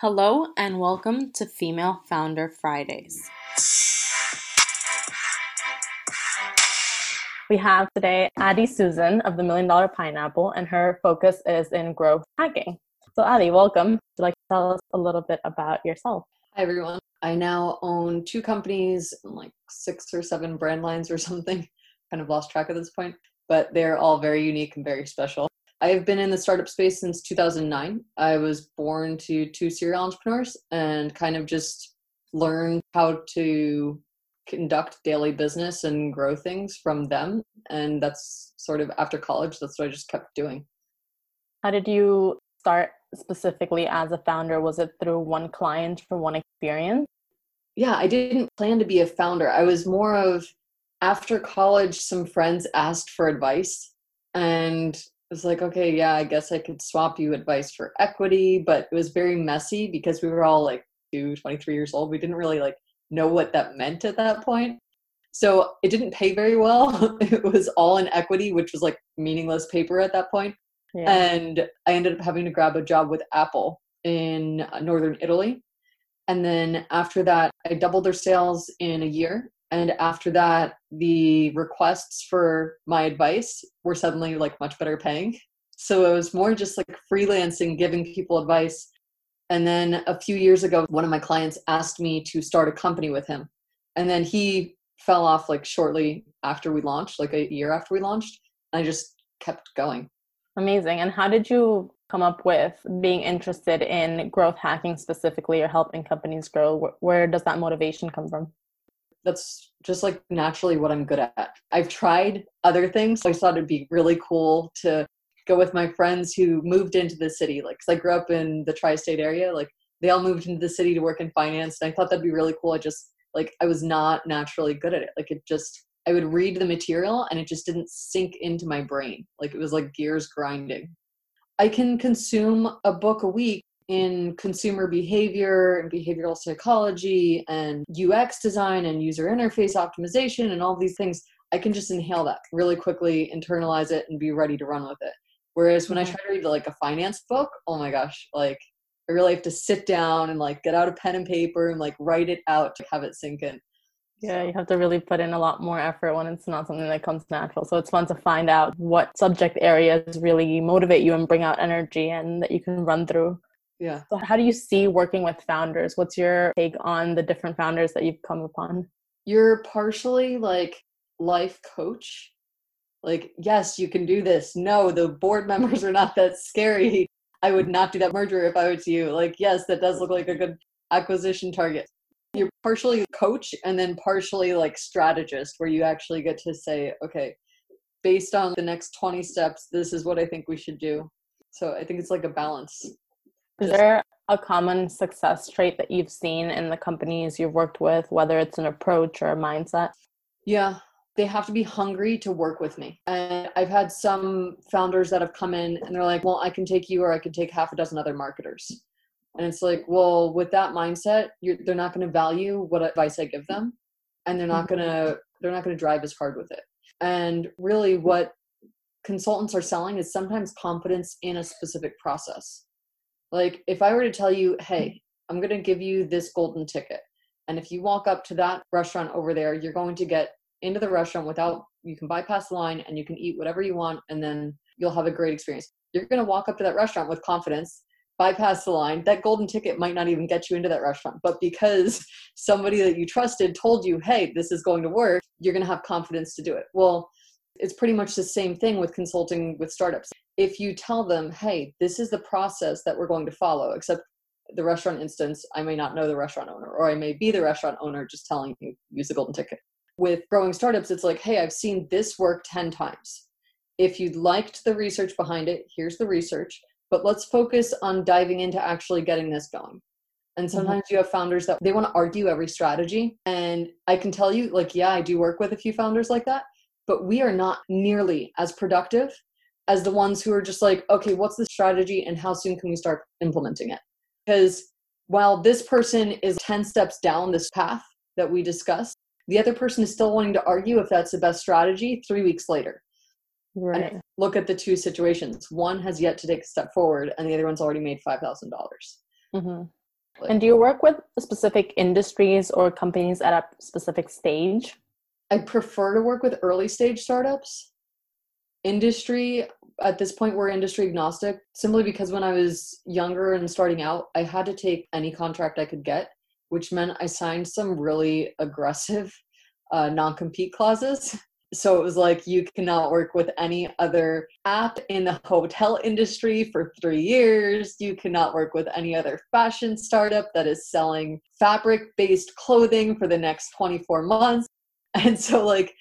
Hello and welcome to Female Founder Fridays. We have today Addie Susan of the Million Dollar Pineapple, and her focus is in growth hacking. So, Addie, welcome. Would you like to tell us a little bit about yourself? Hi, everyone. I now own two companies, like six or seven brand lines or something. Kind of lost track at this point, but they're all very unique and very special. I have been in the startup space since 2009. I was born to two serial entrepreneurs and kind of just learned how to conduct daily business and grow things from them. And that's sort of after college, that's what I just kept doing. How did you start specifically as a founder? Was it through one client for one experience? Yeah, I didn't plan to be a founder. I was more of after college, some friends asked for advice. And was like, okay, yeah, I guess I could swap you advice for equity, but it was very messy because we were all like two, 23 years old. We didn't really like know what that meant at that point. So it didn't pay very well. it was all in equity, which was like meaningless paper at that point. Yeah. And I ended up having to grab a job with Apple in uh, northern Italy. And then after that, I doubled their sales in a year and after that the requests for my advice were suddenly like much better paying. So it was more just like freelancing giving people advice. And then a few years ago one of my clients asked me to start a company with him. And then he fell off like shortly after we launched like a year after we launched. I just kept going. Amazing. And how did you come up with being interested in growth hacking specifically or helping companies grow? Where does that motivation come from that's just like naturally what I'm good at. I've tried other things. I thought it'd be really cool to go with my friends who moved into the city. Like, cause I grew up in the tri state area. Like, they all moved into the city to work in finance. And I thought that'd be really cool. I just, like, I was not naturally good at it. Like, it just, I would read the material and it just didn't sink into my brain. Like, it was like gears grinding. I can consume a book a week in consumer behavior and behavioral psychology and UX design and user interface optimization and all these things, I can just inhale that really quickly, internalize it, and be ready to run with it. Whereas when I mm-hmm. try to read like a finance book, oh my gosh, like I really have to sit down and like get out a pen and paper and like write it out to have it sink in. Yeah, you have to really put in a lot more effort when it's not something that comes natural. So it's fun to find out what subject areas really motivate you and bring out energy and that you can run through. Yeah. So how do you see working with founders? What's your take on the different founders that you've come upon? You're partially like life coach. Like, yes, you can do this. No, the board members are not that scary. I would not do that merger if I was you. Like, yes, that does look like a good acquisition target. You're partially coach and then partially like strategist where you actually get to say, okay, based on the next 20 steps, this is what I think we should do. So I think it's like a balance. Is there a common success trait that you've seen in the companies you've worked with, whether it's an approach or a mindset? Yeah, they have to be hungry to work with me. And I've had some founders that have come in and they're like, well, I can take you or I can take half a dozen other marketers. And it's like, well, with that mindset, they're not going to value what advice I give them, and they're not going to mm-hmm. they're not going to drive as hard with it. And really, what consultants are selling is sometimes confidence in a specific process. Like if I were to tell you, mm-hmm. hey, I'm going to give you this golden ticket. And if you walk up to that restaurant over there, you're going to get into the restaurant without, you can bypass the line and you can eat whatever you want and then you'll have a great experience. You're going to walk up to that restaurant with confidence, bypass the line. That golden ticket might not even get you into that restaurant. But because somebody that you trusted told you, hey, this is going to work, you're going to have confidence to do it. Well, it's pretty much the same thing with consulting with startups if you tell them, hey, this is the process that we're going to follow, except the restaurant instance, I may not know the restaurant owner, or I may be the restaurant owner just telling you, use the golden ticket. With growing startups, it's like, hey, I've seen this work 10 times. If you liked the research behind it, here's the research, but let's focus on diving into actually getting this going. And mm-hmm. sometimes mm-hmm. you have founders that they want to argue every strategy. And I can tell you, like, yeah, I do work with a few founders like that, but we are not nearly as productive as the ones who are just like, okay, what's the strategy and how soon can we start implementing it? Because while this person is 10 steps down this path that we discussed, the other person is still wanting to argue if that's the best strategy three weeks later. Right. And look at the two situations. One has yet to take a step forward, and the other one's already made $5,000. Mm-hmm. And do you work with specific industries or companies at a specific stage? I prefer to work with early stage startups. Industry, at this point, we're industry agnostic simply because when I was younger and starting out, I had to take any contract I could get, which meant I signed some really aggressive uh, non compete clauses. So it was like you cannot work with any other app in the hotel industry for three years. You cannot work with any other fashion startup that is selling fabric based clothing for the next 24 months. And so, like,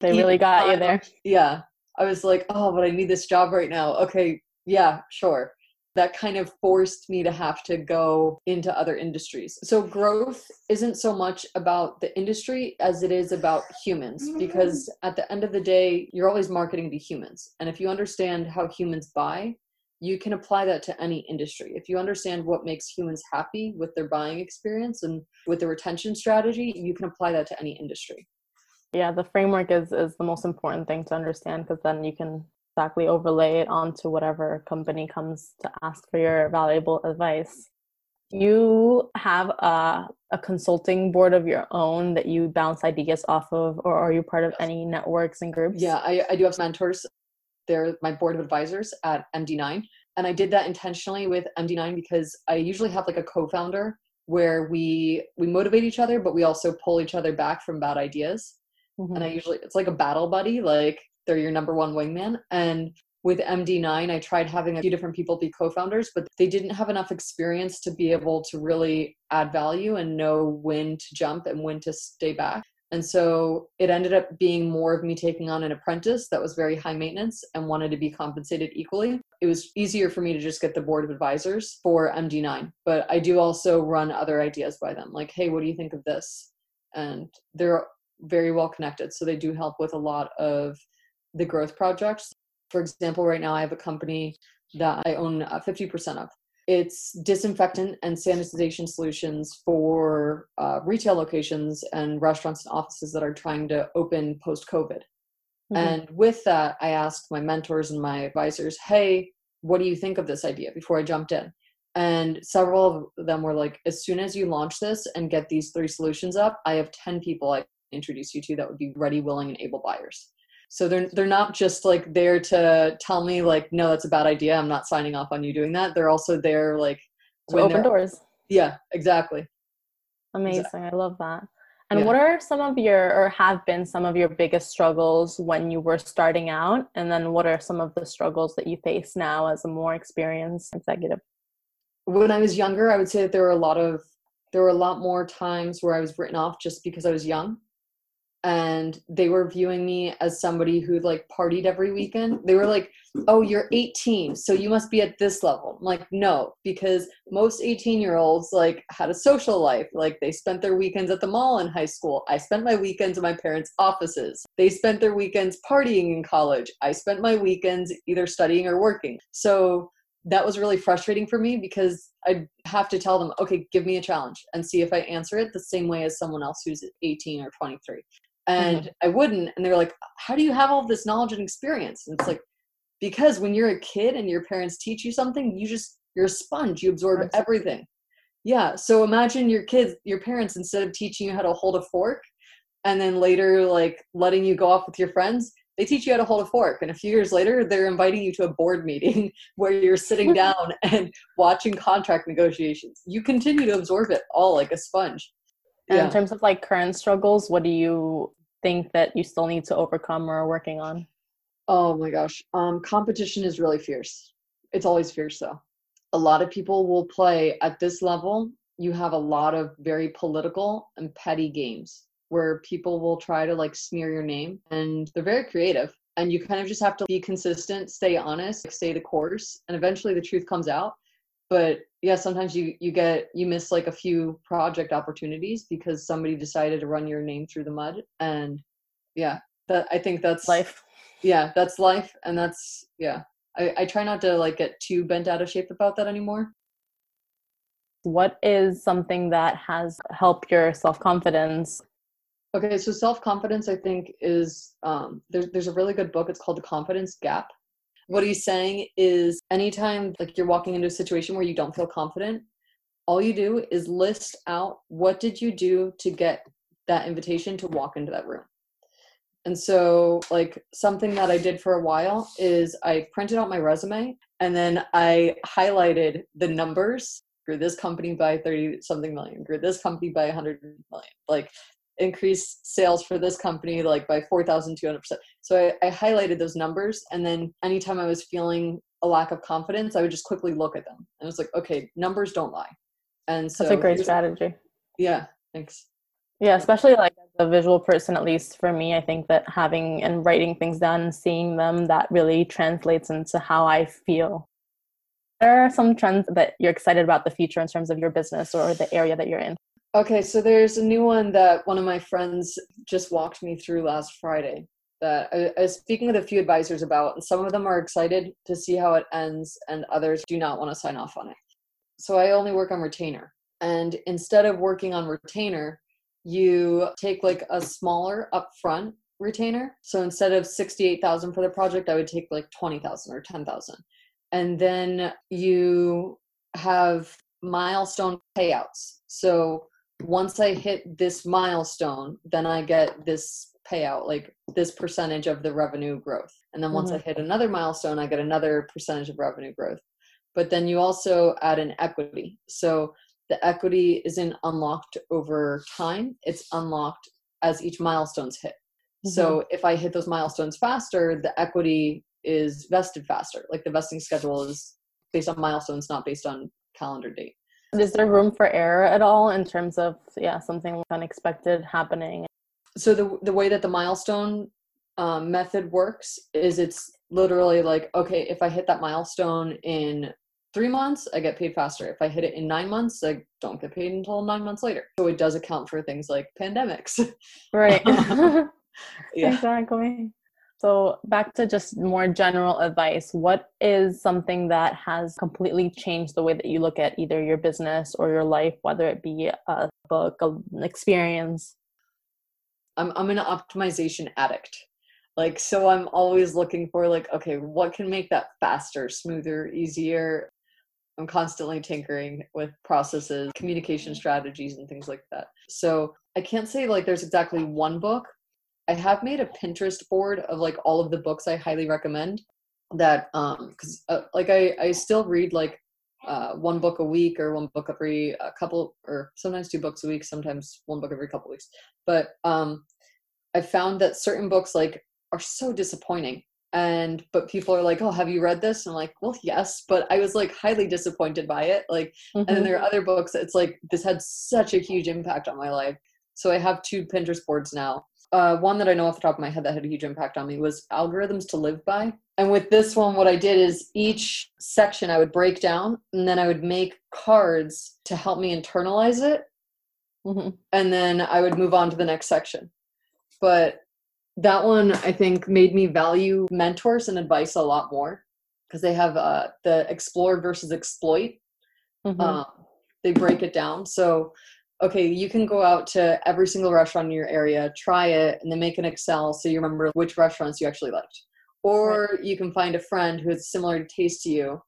they really got you there. Yeah. I was like, oh, but I need this job right now. Okay. Yeah, sure that kind of forced me to have to go into other industries. So growth isn't so much about the industry as it is about humans mm-hmm. because at the end of the day, you're always marketing to humans. And if you understand how humans buy, you can apply that to any industry. If you understand what makes humans happy with their buying experience and with the retention strategy, you can apply that to any industry. Yeah, the framework is is the most important thing to understand because then you can exactly overlay it onto whatever company comes to ask for your valuable advice. You have a, a consulting board of your own that you bounce ideas off of, or are you part of any networks and groups? Yeah, I, I do have mentors. They're my board of advisors at MD9. And I did that intentionally with MD9 because I usually have like a co founder where we we motivate each other but we also pull each other back from bad ideas mm-hmm. and i usually it's like a battle buddy like they're your number one wingman. And with MD9, I tried having a few different people be co founders, but they didn't have enough experience to be able to really add value and know when to jump and when to stay back. And so it ended up being more of me taking on an apprentice that was very high maintenance and wanted to be compensated equally. It was easier for me to just get the board of advisors for MD9, but I do also run other ideas by them. Like, hey, what do you think of this? And they're very well connected. So they do help with a lot of the growth projects. For example, right now I have a company that I own 50% uh, of. It's disinfectant and sanitization solutions for uh, retail locations and restaurants and offices that are trying to open post COVID. Mm-hmm. And with that, I asked my mentors and my advisors, hey, what do you think of this idea before I jumped in? And several of them were like, as soon as you launch this and get these three solutions up, I have 10 people I introduce you to that would be ready, willing, and able buyers. So they're they're not just like there to tell me like no that's a bad idea I'm not signing off on you doing that. They're also there like to open doors. Yeah, exactly. Amazing. Exactly. I love that. And yeah. what are some of your or have been some of your biggest struggles when you were starting out and then what are some of the struggles that you face now as a more experienced executive? When I was younger, I would say that there were a lot of there were a lot more times where I was written off just because I was young and they were viewing me as somebody who like partied every weekend. They were like, "Oh, you're 18, so you must be at this level." I'm like, "No, because most 18-year-olds like had a social life. Like they spent their weekends at the mall in high school. I spent my weekends in my parents' offices. They spent their weekends partying in college. I spent my weekends either studying or working." So that was really frustrating for me because I'd have to tell them, okay, give me a challenge and see if I answer it the same way as someone else who's 18 or 23 and mm-hmm. I wouldn't. And they were like, How do you have all this knowledge and experience? And it's like, because when you're a kid and your parents teach you something, you just, you're a sponge, you absorb everything. Yeah. So imagine your kids, your parents, instead of teaching you how to hold a fork and then later like letting you go off with your friends, they teach you how to hold a fork. And a few years later, they're inviting you to a board meeting where you're sitting down and watching contract negotiations. You continue to absorb it all like a sponge. And yeah. in terms of like current struggles, what do you think that you still need to overcome or are working on? Oh my gosh. Um, competition is really fierce. It's always fierce though. A lot of people will play at this level. You have a lot of very political and petty games where people will try to like smear your name and they're very creative. And you kind of just have to be consistent, stay honest, stay the course, and eventually the truth comes out but yeah sometimes you you get you miss like a few project opportunities because somebody decided to run your name through the mud and yeah that i think that's life. yeah that's life and that's yeah I, I try not to like get too bent out of shape about that anymore. What is something that has helped your self-confidence? Okay so self-confidence i think is um, there's, there's a really good book it's called the confidence gap what he's saying is anytime like you're walking into a situation where you don't feel confident, all you do is list out what did you do to get that invitation to walk into that room. And so, like, something that I did for a while is I printed out my resume and then I highlighted the numbers grew this company by 30 something million, grew this company by 100 million, like increase sales for this company like by 4,200%. So I, I highlighted those numbers. And then anytime I was feeling a lack of confidence, I would just quickly look at them. And it's like, okay, numbers don't lie. And so that's a great strategy. Yeah, thanks. Yeah, especially like as a visual person, at least for me, I think that having and writing things down, seeing them, that really translates into how I feel. There are some trends that you're excited about the future in terms of your business or the area that you're in. Okay, so there's a new one that one of my friends just walked me through last Friday that I, I was speaking with a few advisors about, and some of them are excited to see how it ends, and others do not want to sign off on it. So I only work on retainer. And instead of working on retainer, you take like a smaller upfront retainer. So instead of 68,000 for the project, I would take like 20,000 or 10,000. And then you have milestone payouts. So once I hit this milestone, then I get this payout, like this percentage of the revenue growth. And then once mm-hmm. I hit another milestone, I get another percentage of revenue growth. But then you also add an equity. So the equity isn't unlocked over time it's unlocked as each milestone's hit mm-hmm. so if i hit those milestones faster the equity is vested faster like the vesting schedule is based on milestones not based on calendar date is there room for error at all in terms of yeah something unexpected happening so the the way that the milestone um, method works is it's literally like okay if i hit that milestone in three months, I get paid faster. If I hit it in nine months, I don't get paid until nine months later. So it does account for things like pandemics. Right. yeah. Exactly. So, back to just more general advice. What is something that has completely changed the way that you look at either your business or your life, whether it be a book, an experience? I'm, I'm an optimization addict. Like, so I'm always looking for, like, okay, what can make that faster, smoother, easier? I'm constantly tinkering with processes, communication strategies, and things like that. So I can't say like there's exactly one book. I have made a Pinterest board of like all of the books I highly recommend. That um, because uh, like I I still read like uh, one book a week or one book every a couple or sometimes two books a week, sometimes one book every couple weeks. But um, I found that certain books like are so disappointing and but people are like oh have you read this and i'm like well yes but i was like highly disappointed by it like mm-hmm. and then mm-hmm. there are other books it's like this had such a huge impact on my life so i have two pinterest boards now uh, one that i know off the top of my head that had a huge impact on me was algorithms to live by and with this one what i did is each section i would break down and then i would make cards to help me internalize it mm-hmm. and then i would move on to the next section but that one I think made me value mentors and advice a lot more because they have uh, the explore versus exploit. Mm-hmm. Uh, they break it down. So, okay, you can go out to every single restaurant in your area, try it, and then make an Excel so you remember which restaurants you actually liked. Or right. you can find a friend who has similar taste to you,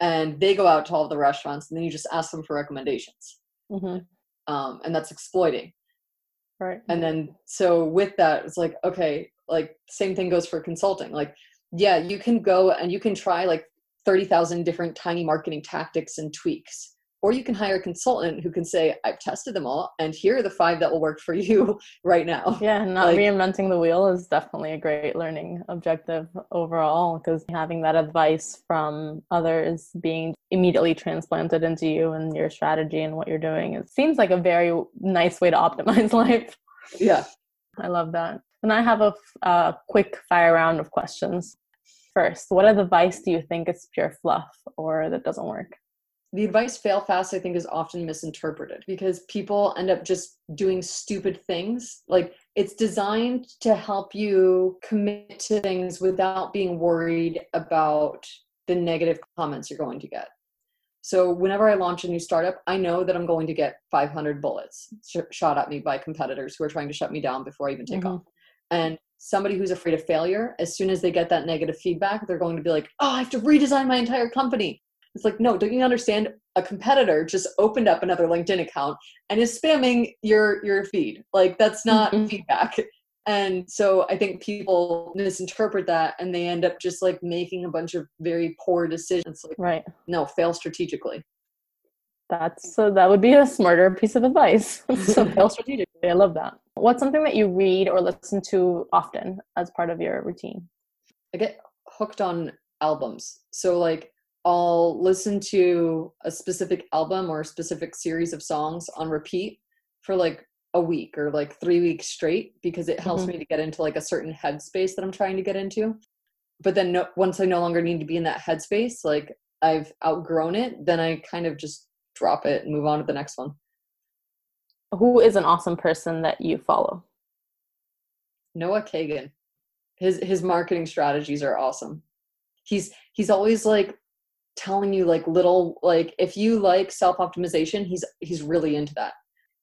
and they go out to all the restaurants, and then you just ask them for recommendations. Mm-hmm. Um, and that's exploiting. Right. And then so with that, it's like, okay, like same thing goes for consulting. Like, yeah, you can go and you can try like 30,000 different tiny marketing tactics and tweaks. Or you can hire a consultant who can say, I've tested them all, and here are the five that will work for you right now. Yeah, not like, reinventing the wheel is definitely a great learning objective overall because having that advice from others being immediately transplanted into you and your strategy and what you're doing, it seems like a very nice way to optimize life. Yeah. I love that. And I have a, a quick fire round of questions. First, what advice do you think is pure fluff or that doesn't work? The advice fail fast i think is often misinterpreted because people end up just doing stupid things. Like it's designed to help you commit to things without being worried about the negative comments you're going to get. So whenever i launch a new startup i know that i'm going to get 500 bullets sh- shot at me by competitors who are trying to shut me down before i even take mm-hmm. off. And somebody who's afraid of failure as soon as they get that negative feedback they're going to be like oh i have to redesign my entire company it's like, no, don't you understand? a competitor just opened up another LinkedIn account and is spamming your your feed. Like that's not Mhm. feedback. And so I think people misinterpret that and they end up just like making a bunch of very poor decisions. Like, Right. no, fail strategically. That's so that would be a smarter piece of advice. so fail strategically. I love that. What's something that you read or listen to often as part of your routine? I get hooked on albums. So like I'll listen to a specific album or a specific series of songs on repeat for like a week or like 3 weeks straight because it helps Mhm. me to get into like a certain headspace that I'm trying to get into. But then no, once I no longer need to be in that headspace, like I've outgrown it, then I kind of just drop it and move on to the next one. Who is an awesome person that you follow? Noah Kagan. His his marketing strategies are awesome. He's he's always like telling you like little like if you like self-optimization, he's he's really into that.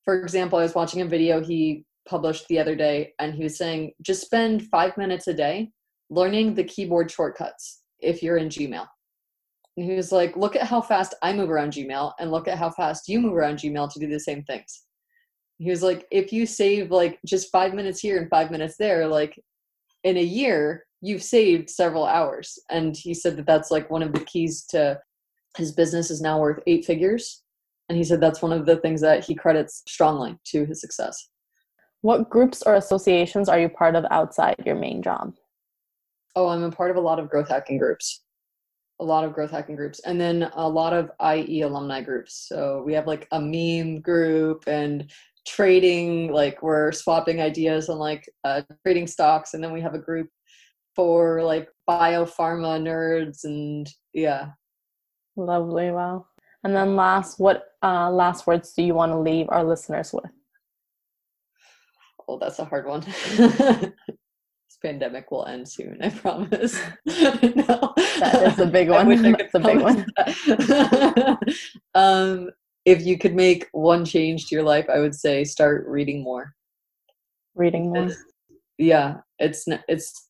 For example, I was watching a video he published the other day and he was saying just spend 5 minutes a day learning the keyboard shortcuts if you're in Gmail. And he was like, look at how fast I move around Gmail and look at how fast you move around Gmail to do the same things. He was like, if you save like just five minutes here and five minutes there, like in a year, you've saved several hours. And he said that that's like one of the keys to his business is now worth eight figures. And he said that's one of the things that he credits strongly to his success. What groups or associations are you part of outside your main job? Oh, I'm a part of a lot of growth hacking groups. A lot of growth hacking groups. And then a lot of IE alumni groups. So we have like a meme group and trading, like we're swapping ideas on like uh, trading stocks. And then we have a group for like biopharma nerds and yeah. Lovely. Wow. And then last, what uh, last words do you want to leave our listeners with? Oh, that's a hard one. this pandemic will end soon, I promise. no. That is a big I one. I could That's a big that. um, if you could make one change to your life, I would say start reading more. Reading more. It's- yeah, it's it's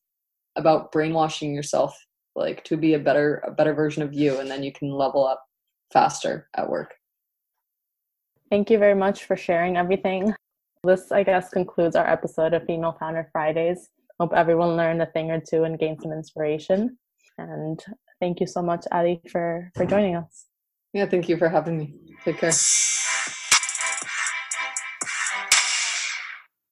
about brainwashing yourself, like to be a better a better version of you, and then you can level up faster at work. Thank you very much for sharing everything. This, I guess, concludes our episode of Female Founder Fridays. Hope everyone learned a thing or two and gained some inspiration. And thank you so much, Ali, for, for joining us. Yeah, thank you for having me. Take care.